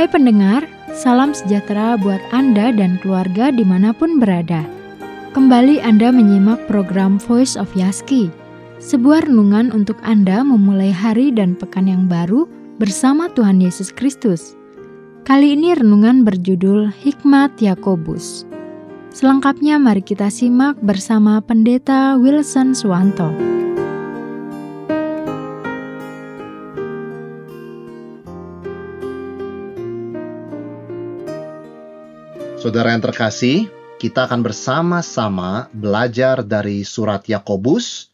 Hai pendengar, salam sejahtera buat Anda dan keluarga di mana pun berada. Kembali Anda menyimak program Voice of Yaski, sebuah renungan untuk Anda memulai hari dan pekan yang baru bersama Tuhan Yesus Kristus. Kali ini renungan berjudul Hikmat Yakobus. Selengkapnya mari kita simak bersama Pendeta Wilson Swanto. Saudara yang terkasih, kita akan bersama-sama belajar dari surat Yakobus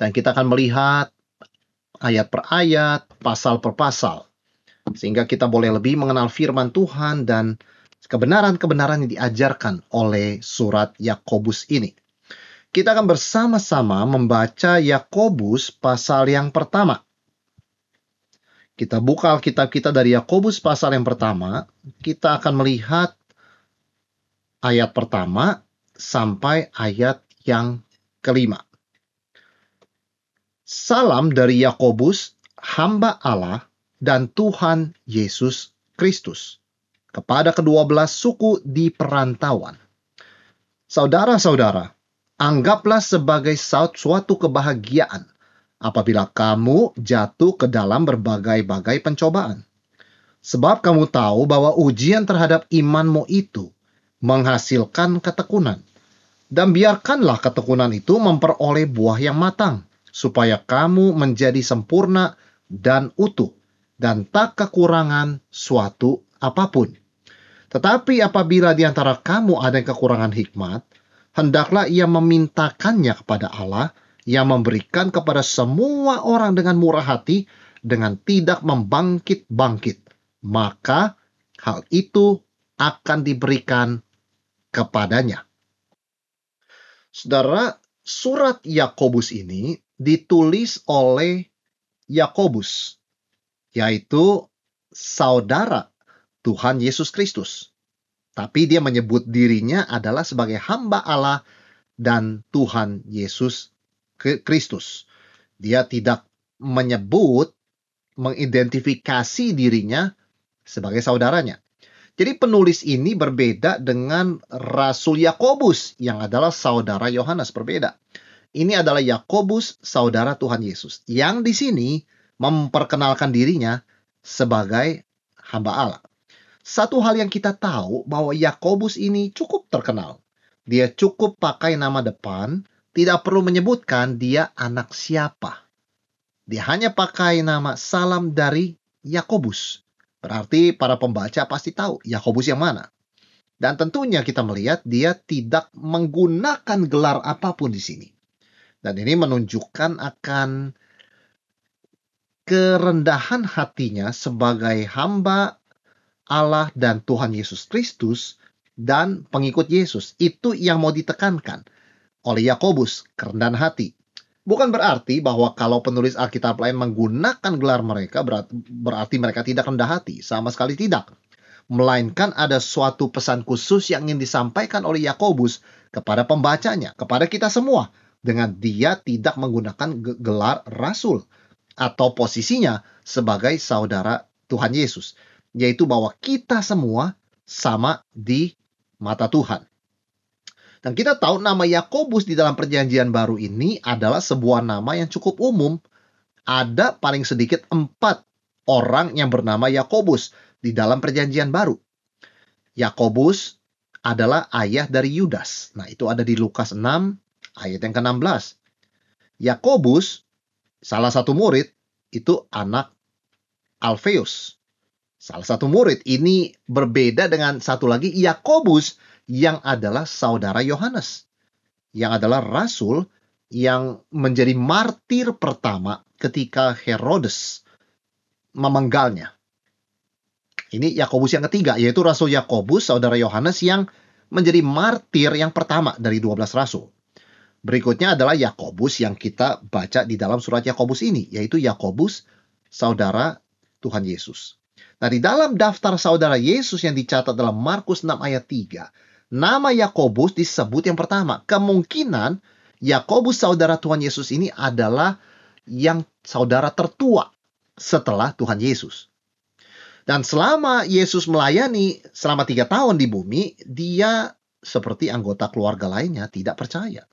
dan kita akan melihat ayat per ayat, pasal per pasal. Sehingga kita boleh lebih mengenal firman Tuhan dan kebenaran-kebenaran yang diajarkan oleh surat Yakobus ini. Kita akan bersama-sama membaca Yakobus pasal yang pertama. Kita buka Alkitab kita dari Yakobus pasal yang pertama, kita akan melihat ayat pertama sampai ayat yang kelima. Salam dari Yakobus, hamba Allah dan Tuhan Yesus Kristus, kepada kedua belas suku di perantauan. Saudara-saudara, anggaplah sebagai suatu kebahagiaan apabila kamu jatuh ke dalam berbagai-bagai pencobaan. Sebab kamu tahu bahwa ujian terhadap imanmu itu menghasilkan ketekunan. Dan biarkanlah ketekunan itu memperoleh buah yang matang, supaya kamu menjadi sempurna dan utuh, dan tak kekurangan suatu apa pun. Tetapi apabila di antara kamu ada kekurangan hikmat, hendaklah ia memintakannya kepada Allah yang memberikan kepada semua orang dengan murah hati dengan tidak membangkit-bangkit. Maka hal itu akan diberikan kepadanya. Saudara, surat Yakobus ini ditulis oleh Yakobus, yaitu saudara Tuhan Yesus Kristus. Tapi dia menyebut dirinya adalah sebagai hamba Allah dan Tuhan Yesus Kristus. Dia tidak menyebut, mengidentifikasi dirinya sebagai saudaranya. Jadi penulis ini berbeda dengan Rasul Yakobus yang adalah saudara Yohanes berbeda. Ini adalah Yakobus saudara Tuhan Yesus yang di sini memperkenalkan dirinya sebagai hamba Allah. Satu hal yang kita tahu bahwa Yakobus ini cukup terkenal. Dia cukup pakai nama depan, tidak perlu menyebutkan dia anak siapa. Dia hanya pakai nama salam dari Yakobus. Berarti para pembaca pasti tahu Yakobus yang mana. Dan tentunya kita melihat dia tidak menggunakan gelar apa pun di sini. Dan ini menunjukkan akan kerendahan hatinya sebagai hamba Allah dan Tuhan Yesus Kristus dan pengikut Yesus. Itu yang mau ditekankan oleh Yakobus, kerendahan hati. Bukan berarti bahwa kalau penulis Alkitab lain menggunakan gelar mereka berarti mereka tidak rendah hati, sama sekali tidak. Melainkan ada suatu pesan khusus yang ingin disampaikan oleh Yakobus kepada pembacanya, kepada kita semua dengan dia tidak menggunakan gelar rasul atau posisinya sebagai saudara Tuhan Yesus, yaitu bahwa kita semua sama di mata Tuhan. Dan kita tahu nama Yakobus di dalam perjanjian baru ini adalah sebuah nama yang cukup umum. Ada paling sedikit empat orang yang bernama Yakobus di dalam perjanjian baru. Yakobus adalah ayah dari Yudas. Nah itu ada di Lukas 6 ayat yang ke-16. Yakobus, salah satu murid, itu anak Alfeus. Salah satu murid ini berbeda dengan satu lagi Yakobus yang adalah saudara Yohanes, yang adalah rasul yang menjadi martir pertama ketika Herodes memenggalnya. Ini Yakobus yang ketiga, yaitu Rasul Yakobus, saudara Yohanes yang menjadi martir yang pertama dari 12 rasul. Berikutnya adalah Yakobus yang kita baca di dalam surat Yakobus ini, yaitu Yakobus, saudara Tuhan Yesus. Nah, di dalam daftar saudara Yesus yang dicatat dalam Markus 6 ayat 3, nama Yakobus disebut yang pertama. Kemungkinan Yakobus saudara Tuhan Yesus ini adalah yang saudara tertua setelah Tuhan Yesus. Dan selama Yesus melayani selama tiga tahun di bumi, dia seperti anggota keluarga lainnya tidak percaya.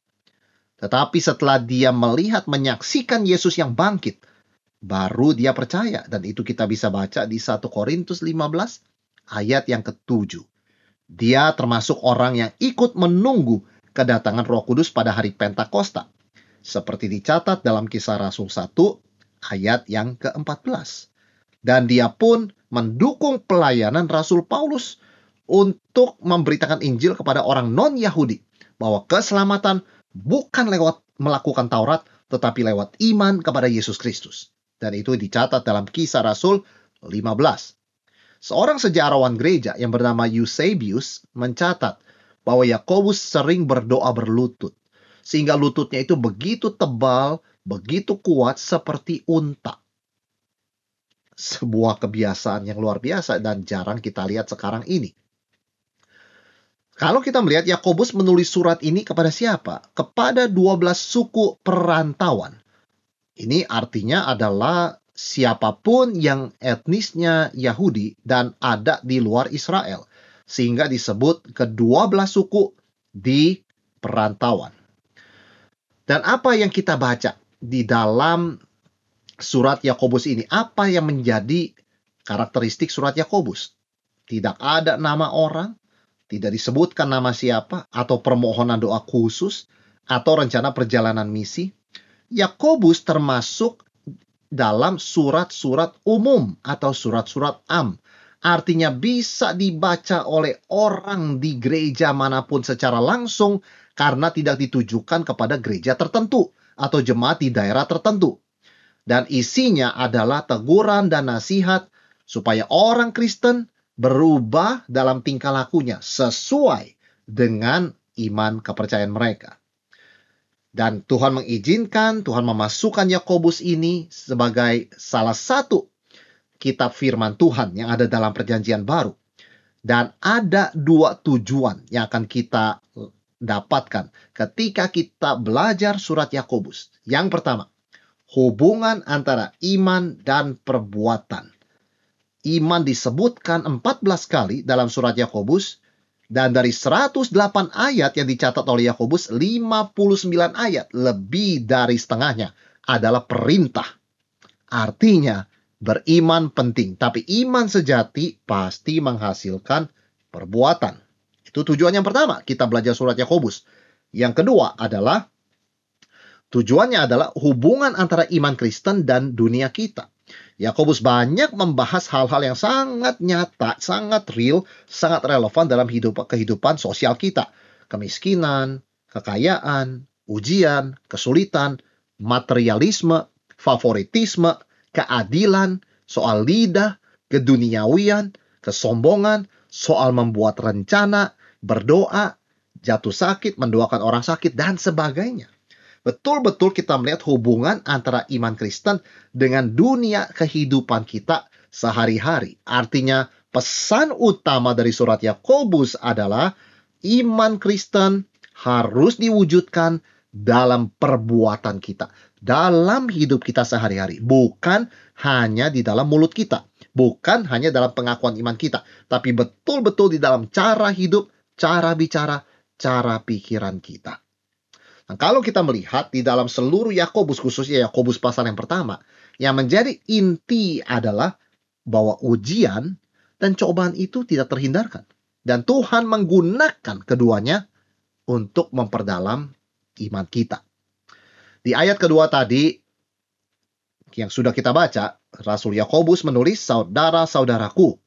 Tetapi setelah dia melihat, menyaksikan Yesus yang bangkit, baru dia percaya. Dan itu kita bisa baca di 1 Korintus 15 ayat yang ketujuh. Dia termasuk orang yang ikut menunggu kedatangan roh kudus pada hari Pentakosta. Seperti dicatat dalam kisah Rasul 1 ayat yang ke-14. Dan dia pun mendukung pelayanan Rasul Paulus untuk memberitakan Injil kepada orang non-Yahudi bahwa keselamatan bukan lewat melakukan Taurat tetapi lewat iman kepada Yesus Kristus. Dan itu dicatat dalam kisah Rasul 15. Seorang sejarawan gereja yang bernama Eusebius mencatat bahwa Yakobus sering berdoa berlutut sehingga lututnya itu begitu tebal, begitu kuat seperti unta sebuah kebiasaan yang luar biasa dan jarang kita lihat sekarang ini. Kalau kita melihat Yakobus menulis surat ini kepada siapa? Kepada 12 suku perantauan. Ini artinya adalah siapa pun yang etnisnya Yahudi dan ada di luar Israel. Sehingga disebut ke-12 suku di perantauan. Dan apa yang kita baca di dalam surat Yakobus ini? Apa yang menjadi karakteristik surat Yakobus? Tidak ada nama orang, tidak disebutkan nama siapa, atau permohonan doa khusus, atau rencana perjalanan misi. Yakobus termasuk dalam surat-surat umum atau surat-surat am. Artinya bisa dibaca oleh orang di gereja mana pun secara langsung karena tidak ditujukan kepada gereja tertentu atau jemaat di daerah tertentu dan isinya adalah teguran dan nasihat supaya orang Kristen berubah dalam tingkah lakunya sesuai dengan iman kepercayaan mereka. Dan Tuhan mengizinkan, Tuhan memasukkan Yakobus ini sebagai salah satu kitab firman Tuhan yang ada dalam perjanjian baru. Dan ada dua tujuan yang akan kita dapatkan ketika kita belajar surat Yakobus. Yang pertama, hubungan antara iman dan perbuatan. Iman disebutkan 14 kali dalam surat Yakobus dan dari 108 ayat yang dicatat oleh Yakobus 59 ayat lebih dari setengahnya adalah perintah. Artinya beriman penting, tapi iman sejati pasti menghasilkan perbuatan. Itu tujuan yang pertama, kita belajar surat Yakobus. Yang kedua adalah Tujuannya adalah hubungan antara iman Kristen dan dunia kita. Yakobus banyak membahas hal-hal yang sangat nyata, sangat real, sangat relevan dalam hidup kehidupan sosial kita. Kemiskinan, kekayaan, ujian, kesulitan, materialisme, favoritisme, keadilan, soal lidah, keduniawian, kesombongan, soal membuat rencana, berdoa, jatuh sakit, mendoakan orang sakit, dan sebagainya betul-betul kita melihat hubungan antara iman Kristen dengan dunia kehidupan kita sehari-hari. Artinya, pesan utama dari surat Yakobus adalah iman Kristen harus diwujudkan dalam perbuatan kita, dalam hidup kita sehari-hari, bukan hanya di dalam mulut kita, bukan hanya dalam pengakuan iman kita, tapi betul-betul di dalam cara hidup, cara bicara, cara pikiran kita. Nah, kalau kita melihat di dalam seluruh Yakobus khususnya Yakobus pasal yang pertama, yang menjadi inti adalah bahwa ujian dan cobaan itu tidak terhindarkan. Dan Tuhan menggunakan keduanya untuk memperdalam iman kita. Di ayat kedua tadi yang sudah kita baca, Rasul Yakobus menulis, "Saudara-saudaraku,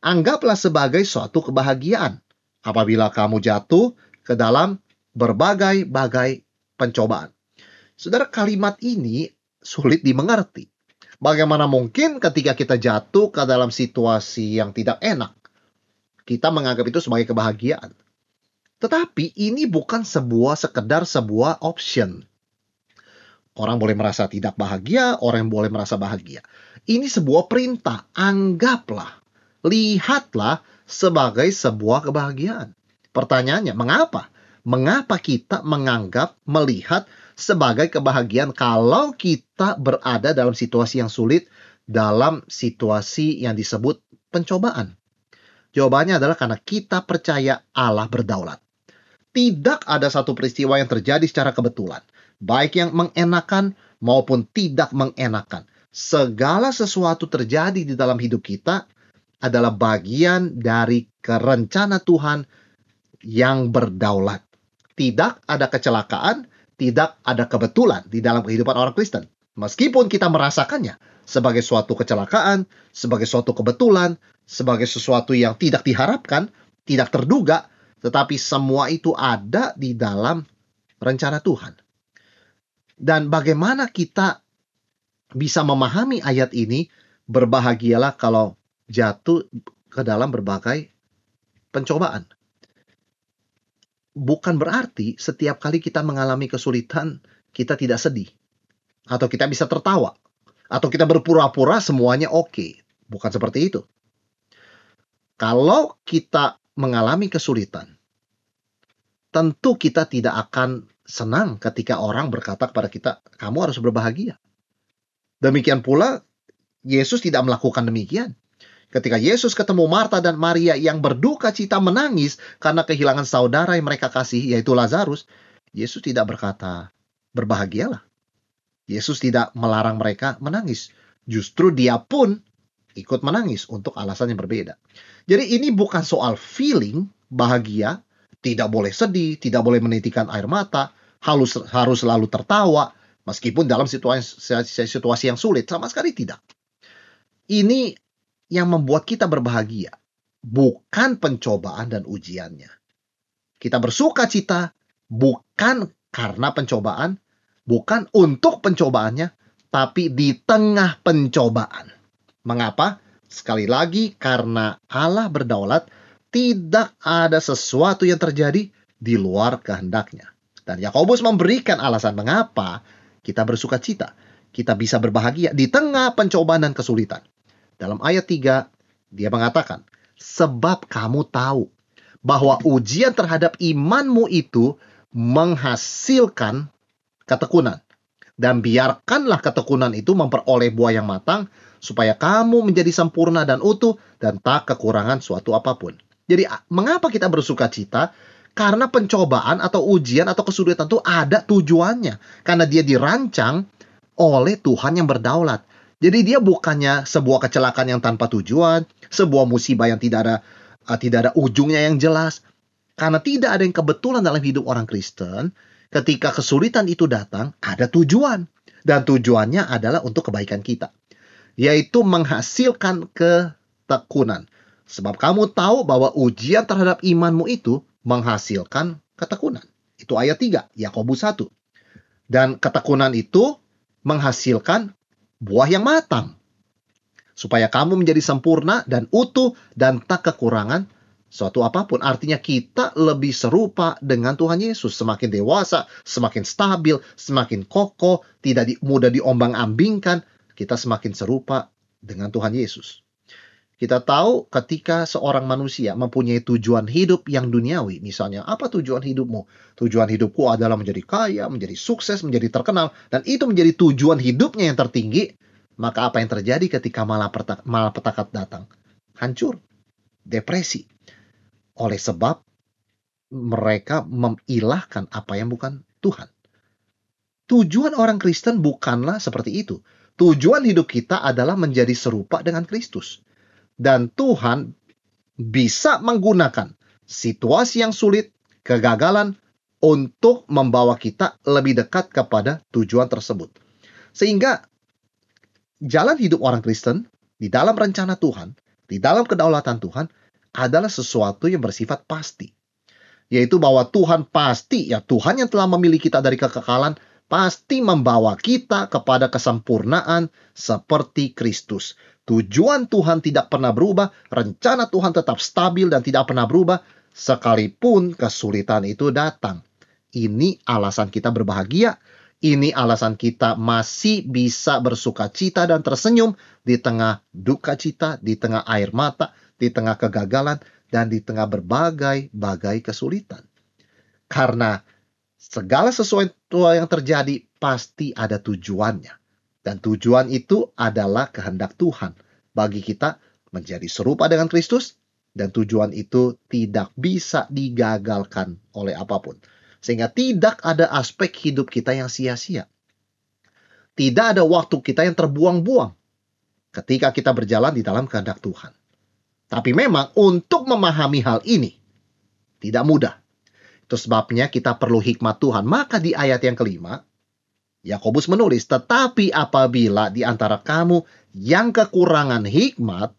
anggaplah sebagai suatu kebahagiaan apabila kamu jatuh ke dalam berbagai-bagai pencobaan. Saudara, kalimat ini sulit dimengerti. Bagaimana mungkin ketika kita jatuh ke dalam situasi yang tidak enak, kita menganggap itu sebagai kebahagiaan. Tetapi ini bukan sebuah sekedar sebuah option. Orang boleh merasa tidak bahagia, orang boleh merasa bahagia. Ini sebuah perintah. Anggaplah, lihatlah sebagai sebuah kebahagiaan. Pertanyaannya, mengapa? Mengapa kita menganggap, melihat sebagai kebahagiaan kalau kita berada dalam situasi yang sulit, dalam situasi yang disebut pencobaan? Jawabannya adalah karena kita percaya Allah berdaulat. Tidak ada satu peristiwa yang terjadi secara kebetulan, baik yang mengenakan maupun tidak mengenakan. Segala sesuatu terjadi di dalam hidup kita adalah bagian dari kerencana Tuhan yang berdaulat. Tidak ada kecelakaan, tidak ada kebetulan di dalam kehidupan orang Kristen. Meskipun kita merasakannya sebagai suatu kecelakaan, sebagai suatu kebetulan, sebagai sesuatu yang tidak diharapkan, tidak terduga, tetapi semua itu ada di dalam rencana Tuhan. Dan bagaimana kita bisa memahami ayat ini, berbahagialah kalau jatuh ke dalam berbagai pencobaan. Bukan berarti setiap kali kita mengalami kesulitan, kita tidak sedih. Atau kita bisa tertawa. Atau kita berpura-pura semuanya oke. Bukan seperti itu. Kalau kita mengalami kesulitan, tentu kita tidak akan senang ketika orang berkata kepada kita, "Kamu harus berbahagia." Demikian pula, Yesus tidak melakukan demikian. Ketika Yesus ketemu Marta dan Maria yang berduka cita menangis karena kehilangan saudara yang mereka kasih, yaitu Lazarus, Yesus tidak berkata, "Berbahagialah." Yesus tidak melarang mereka menangis. Justru dia pun ikut menangis untuk alasan yang berbeda. Jadi ini bukan soal feeling bahagia, tidak boleh sedih, tidak boleh menitikan air mata, harus harus selalu tertawa meskipun dalam situasi situasi yang sulit sama sekali tidak. Ini yang membuat kita berbahagia, bukan pencobaan dan ujiannya. Kita bersuka cita bukan karena pencobaan, bukan untuk pencobaannya, tapi di tengah pencobaan. Mengapa? Sekali lagi karena Allah berdaulat, tidak ada sesuatu yang terjadi di luar kehendaknya. Dan Yakobus memberikan alasan mengapa kita bersuka cita. Kita bisa berbahagia di tengah pencobaan dan kesulitan. Dalam ayat 3, dia mengatakan, Sebab kamu tahu bahwa ujian terhadap imanmu itu menghasilkan ketekunan. Dan biarkanlah ketekunan itu memperoleh buah yang matang, supaya kamu menjadi sempurna dan utuh dan tak kekurangan suatu apa pun. Jadi mengapa kita bersuka cita? Karena pencobaan atau ujian atau kesulitan itu ada tujuannya. Karena dia dirancang oleh Tuhan yang berdaulat. Jadi dia bukannya sebuah kecelakaan yang tanpa tujuan, sebuah musibah yang tidak ada uh, tidak ada ujungnya yang jelas. Karena tidak ada yang kebetulan dalam hidup orang Kristen, ketika kesulitan itu datang, ada tujuan. Dan tujuannya adalah untuk kebaikan kita. Yaitu menghasilkan ketekunan. Sebab kamu tahu bahwa ujian terhadap imanmu itu menghasilkan ketekunan. Itu ayat 3, Yakobus 1. Dan ketekunan itu menghasilkan buah yang matang. Supaya kamu menjadi sempurna dan utuh dan tak kekurangan suatu apa pun. Artinya kita lebih serupa dengan Tuhan Yesus. Semakin dewasa, semakin stabil, semakin kokoh, tidak mudah diombang-ambingkan. Kita semakin serupa dengan Tuhan Yesus. Kita tahu ketika seorang manusia mempunyai tujuan hidup yang duniawi, misalnya apa tujuan hidupmu? Tujuan hidupku adalah menjadi kaya, menjadi sukses, menjadi terkenal, dan itu menjadi tujuan hidupnya yang tertinggi. Maka apa yang terjadi ketika malapetaka datang? Hancur, depresi. Oleh sebab mereka memilahkan apa yang bukan Tuhan. Tujuan orang Kristen bukanlah seperti itu. Tujuan hidup kita adalah menjadi serupa dengan Kristus dan Tuhan bisa menggunakan situasi yang sulit, kegagalan untuk membawa kita lebih dekat kepada tujuan tersebut. Sehingga jalan hidup orang Kristen di dalam rencana Tuhan, di dalam kedaulatan Tuhan adalah sesuatu yang bersifat pasti. Yaitu bahwa Tuhan pasti, ya Tuhan yang telah memilih kita dari kekekalan, pasti membawa kita kepada kesempurnaan seperti Kristus. Tujuan Tuhan tidak pernah berubah, rencana Tuhan tetap stabil dan tidak pernah berubah, sekalipun kesulitan itu datang. Ini alasan kita berbahagia, ini alasan kita masih bisa bersuka cita dan tersenyum di tengah duka cita, di tengah air mata, di tengah kegagalan, dan di tengah berbagai-bagai kesulitan. Karena segala sesuatu yang terjadi pasti ada tujuannya. Dan tujuan itu adalah kehendak Tuhan bagi kita menjadi serupa dengan Kristus, dan tujuan itu tidak bisa digagalkan oleh apa pun. Sehingga tidak ada aspek hidup kita yang sia-sia. Tidak ada waktu kita yang terbuang-buang ketika kita berjalan di dalam kehendak Tuhan. Tapi memang untuk memahami hal ini tidak mudah. Itu sebabnya kita perlu hikmat Tuhan. Maka di ayat yang kelima, Yakobus menulis, "Tetapi apabila di antara kamu yang kekurangan hikmat,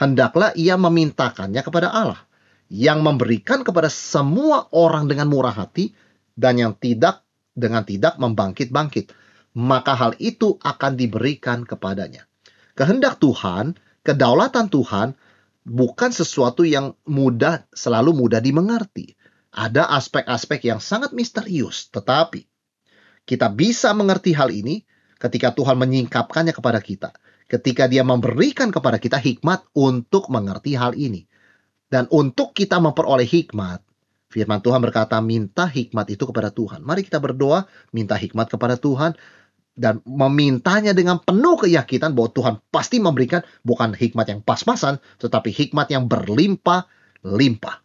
hendaklah ia memintakannya kepada Allah, yang memberikan kepada semua orang dengan murah hati dan yang tidak dengan tidak membangkit-bangkit, maka hal itu akan diberikan kepadanya." Kehendak Tuhan, kedaulatan Tuhan bukan sesuatu yang mudah selalu mudah dimengerti. Ada aspek-aspek yang sangat misterius, tetapi kita bisa mengerti hal ini ketika Tuhan menyingkapkannya kepada kita. Ketika dia memberikan kepada kita hikmat untuk mengerti hal ini. Dan untuk kita memperoleh hikmat, firman Tuhan berkata, minta hikmat itu kepada Tuhan. Mari kita berdoa, minta hikmat kepada Tuhan, dan memintanya dengan penuh keyakinan bahwa Tuhan pasti memberikan bukan hikmat yang pas-pasan, tetapi hikmat yang berlimpah-limpah.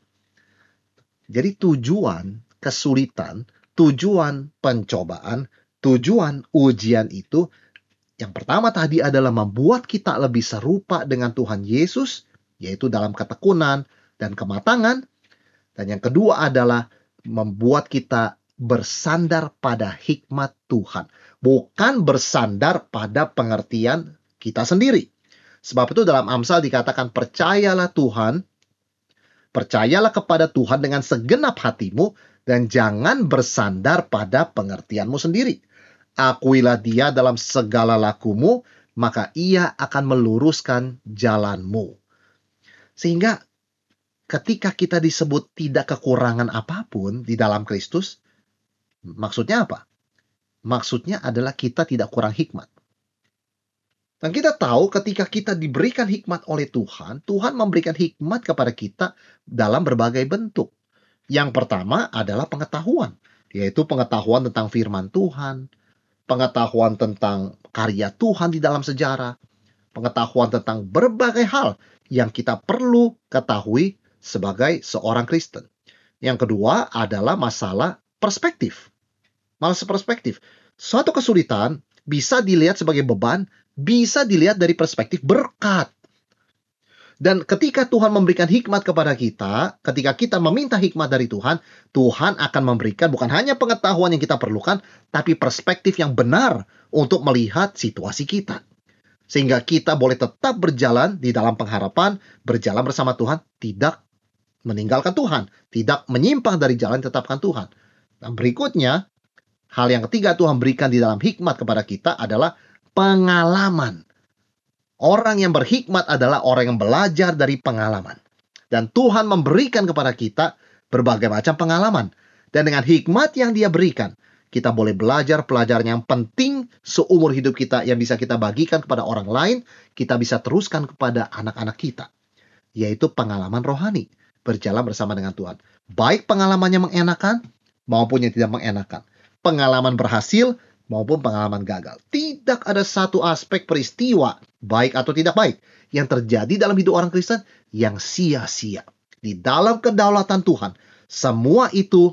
Jadi tujuan kesulitan tujuan pencobaan, tujuan ujian itu yang pertama tadi adalah membuat kita lebih serupa dengan Tuhan Yesus, yaitu dalam ketekunan dan kematangan. Dan yang kedua adalah membuat kita bersandar pada hikmat Tuhan, bukan bersandar pada pengertian kita sendiri. Sebab itu dalam Amsal dikatakan percayalah Tuhan, percayalah kepada Tuhan dengan segenap hatimu dan jangan bersandar pada pengertianmu sendiri. Akuilah dia dalam segala lakumu, maka ia akan meluruskan jalanmu. Sehingga ketika kita disebut tidak kekurangan apa pun di dalam Kristus, maksudnya apa? Maksudnya adalah kita tidak kurang hikmat. Dan kita tahu ketika kita diberikan hikmat oleh Tuhan, Tuhan memberikan hikmat kepada kita dalam berbagai bentuk. Yang pertama adalah pengetahuan, yaitu pengetahuan tentang firman Tuhan, pengetahuan tentang karya Tuhan di dalam sejarah, pengetahuan tentang berbagai hal yang kita perlu ketahui sebagai seorang Kristen. Yang kedua adalah masalah perspektif. Masalah perspektif. Suatu kesulitan bisa dilihat sebagai beban, bisa dilihat dari perspektif berkat. Dan ketika Tuhan memberikan hikmat kepada kita, ketika kita meminta hikmat dari Tuhan, Tuhan akan memberikan bukan hanya pengetahuan yang kita perlukan, tapi perspektif yang benar untuk melihat situasi kita. Sehingga kita boleh tetap berjalan di dalam pengharapan, berjalan bersama Tuhan, tidak meninggalkan Tuhan, tidak menyimpang dari jalan yang ditetapkan Tuhan. Dan berikutnya, hal yang ketiga Tuhan berikan di dalam hikmat kepada kita adalah pengalaman. Orang yang berhikmat adalah orang yang belajar dari pengalaman. Dan Tuhan memberikan kepada kita berbagai macam pengalaman. Dan dengan hikmat yang dia berikan, kita boleh belajar pelajaran yang penting seumur hidup kita yang bisa kita bagikan kepada orang lain, kita bisa teruskan kepada anak-anak kita. Yaitu pengalaman rohani, berjalan bersama dengan Tuhan. Baik pengalamannya mengenakan maupun yang tidak mengenakan. Pengalaman berhasil maupun pengalaman gagal. Tidak ada satu aspek peristiwa, baik atau tidak baik, yang terjadi dalam hidup orang Kristen yang sia-sia. Di dalam kedaulatan Tuhan, semua itu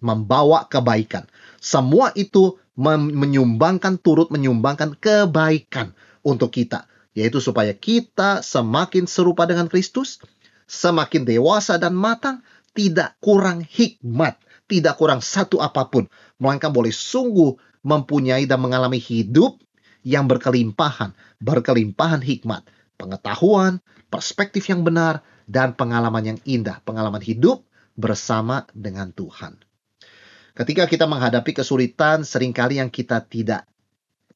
membawa kebaikan. Semua itu menyumbangkan, turut menyumbangkan kebaikan untuk kita. Yaitu supaya kita semakin serupa dengan Kristus, semakin dewasa dan matang, tidak kurang hikmat, tidak kurang satu apa pun. Melainkan boleh sungguh mempunyai dan mengalami hidup yang berkelimpahan, berkelimpahan hikmat, pengetahuan, perspektif yang benar, dan pengalaman yang indah, pengalaman hidup bersama dengan Tuhan. Ketika kita menghadapi kesulitan, sering kali yang kita tidak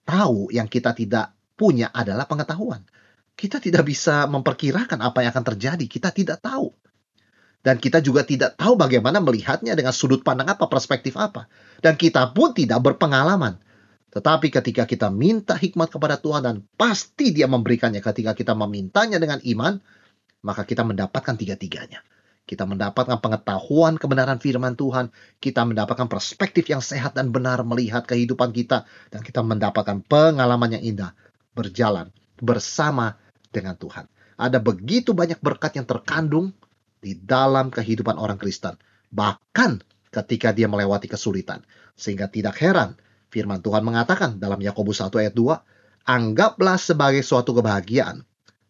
tahu, yang kita tidak punya adalah pengetahuan. Kita tidak bisa memperkirakan apa yang akan terjadi, kita tidak tahu. Dan kita juga tidak tahu bagaimana melihatnya dengan sudut pandang apa, perspektif apa. Dan kita pun tidak berpengalaman. Tetapi ketika kita minta hikmat kepada Tuhan dan pasti dia memberikannya ketika kita memintanya dengan iman, maka kita mendapatkan tiga-tiganya. Kita mendapatkan pengetahuan kebenaran firman Tuhan, kita mendapatkan perspektif yang sehat dan benar melihat kehidupan kita, dan kita mendapatkan pengalaman yang indah berjalan bersama dengan Tuhan. ada begitu banyak berkat yang terkandung di dalam kehidupan orang Kristen. Bahkan ketika dia melewati kesulitan. Sehingga tidak heran firman Tuhan mengatakan dalam Yakobus 1 ayat 2, anggaplah sebagai suatu kebahagiaan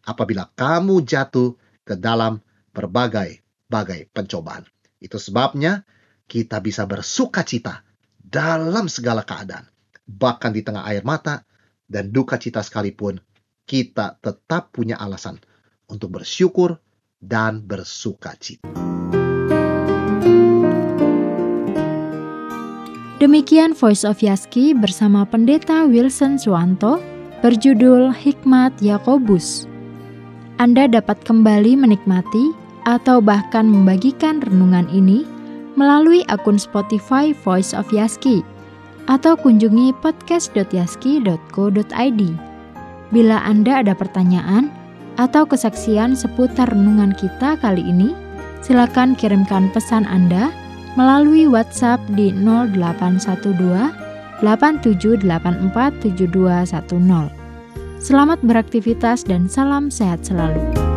apabila kamu jatuh ke dalam berbagai-bagai pencobaan. Itu sebabnya kita bisa bersuka cita dalam segala keadaan. Bahkan di tengah air mata dan duka cita sekalipun, kita tetap punya alasan untuk bersyukur dan bersuka cita. Demikian Voice of Yaski bersama Pendeta Wilson Suwanto berjudul Hikmat Yakobus. Anda dapat kembali menikmati atau bahkan membagikan renungan ini melalui akun Spotify Voice of Yaski atau kunjungi podcast.yaski.co.id. Bila Anda ada pertanyaan, atau kesaksian seputar renungan kita kali ini, silakan kirimkan pesan Anda melalui WhatsApp di 0812 8784 7210. Selamat beraktivitas dan salam sehat selalu.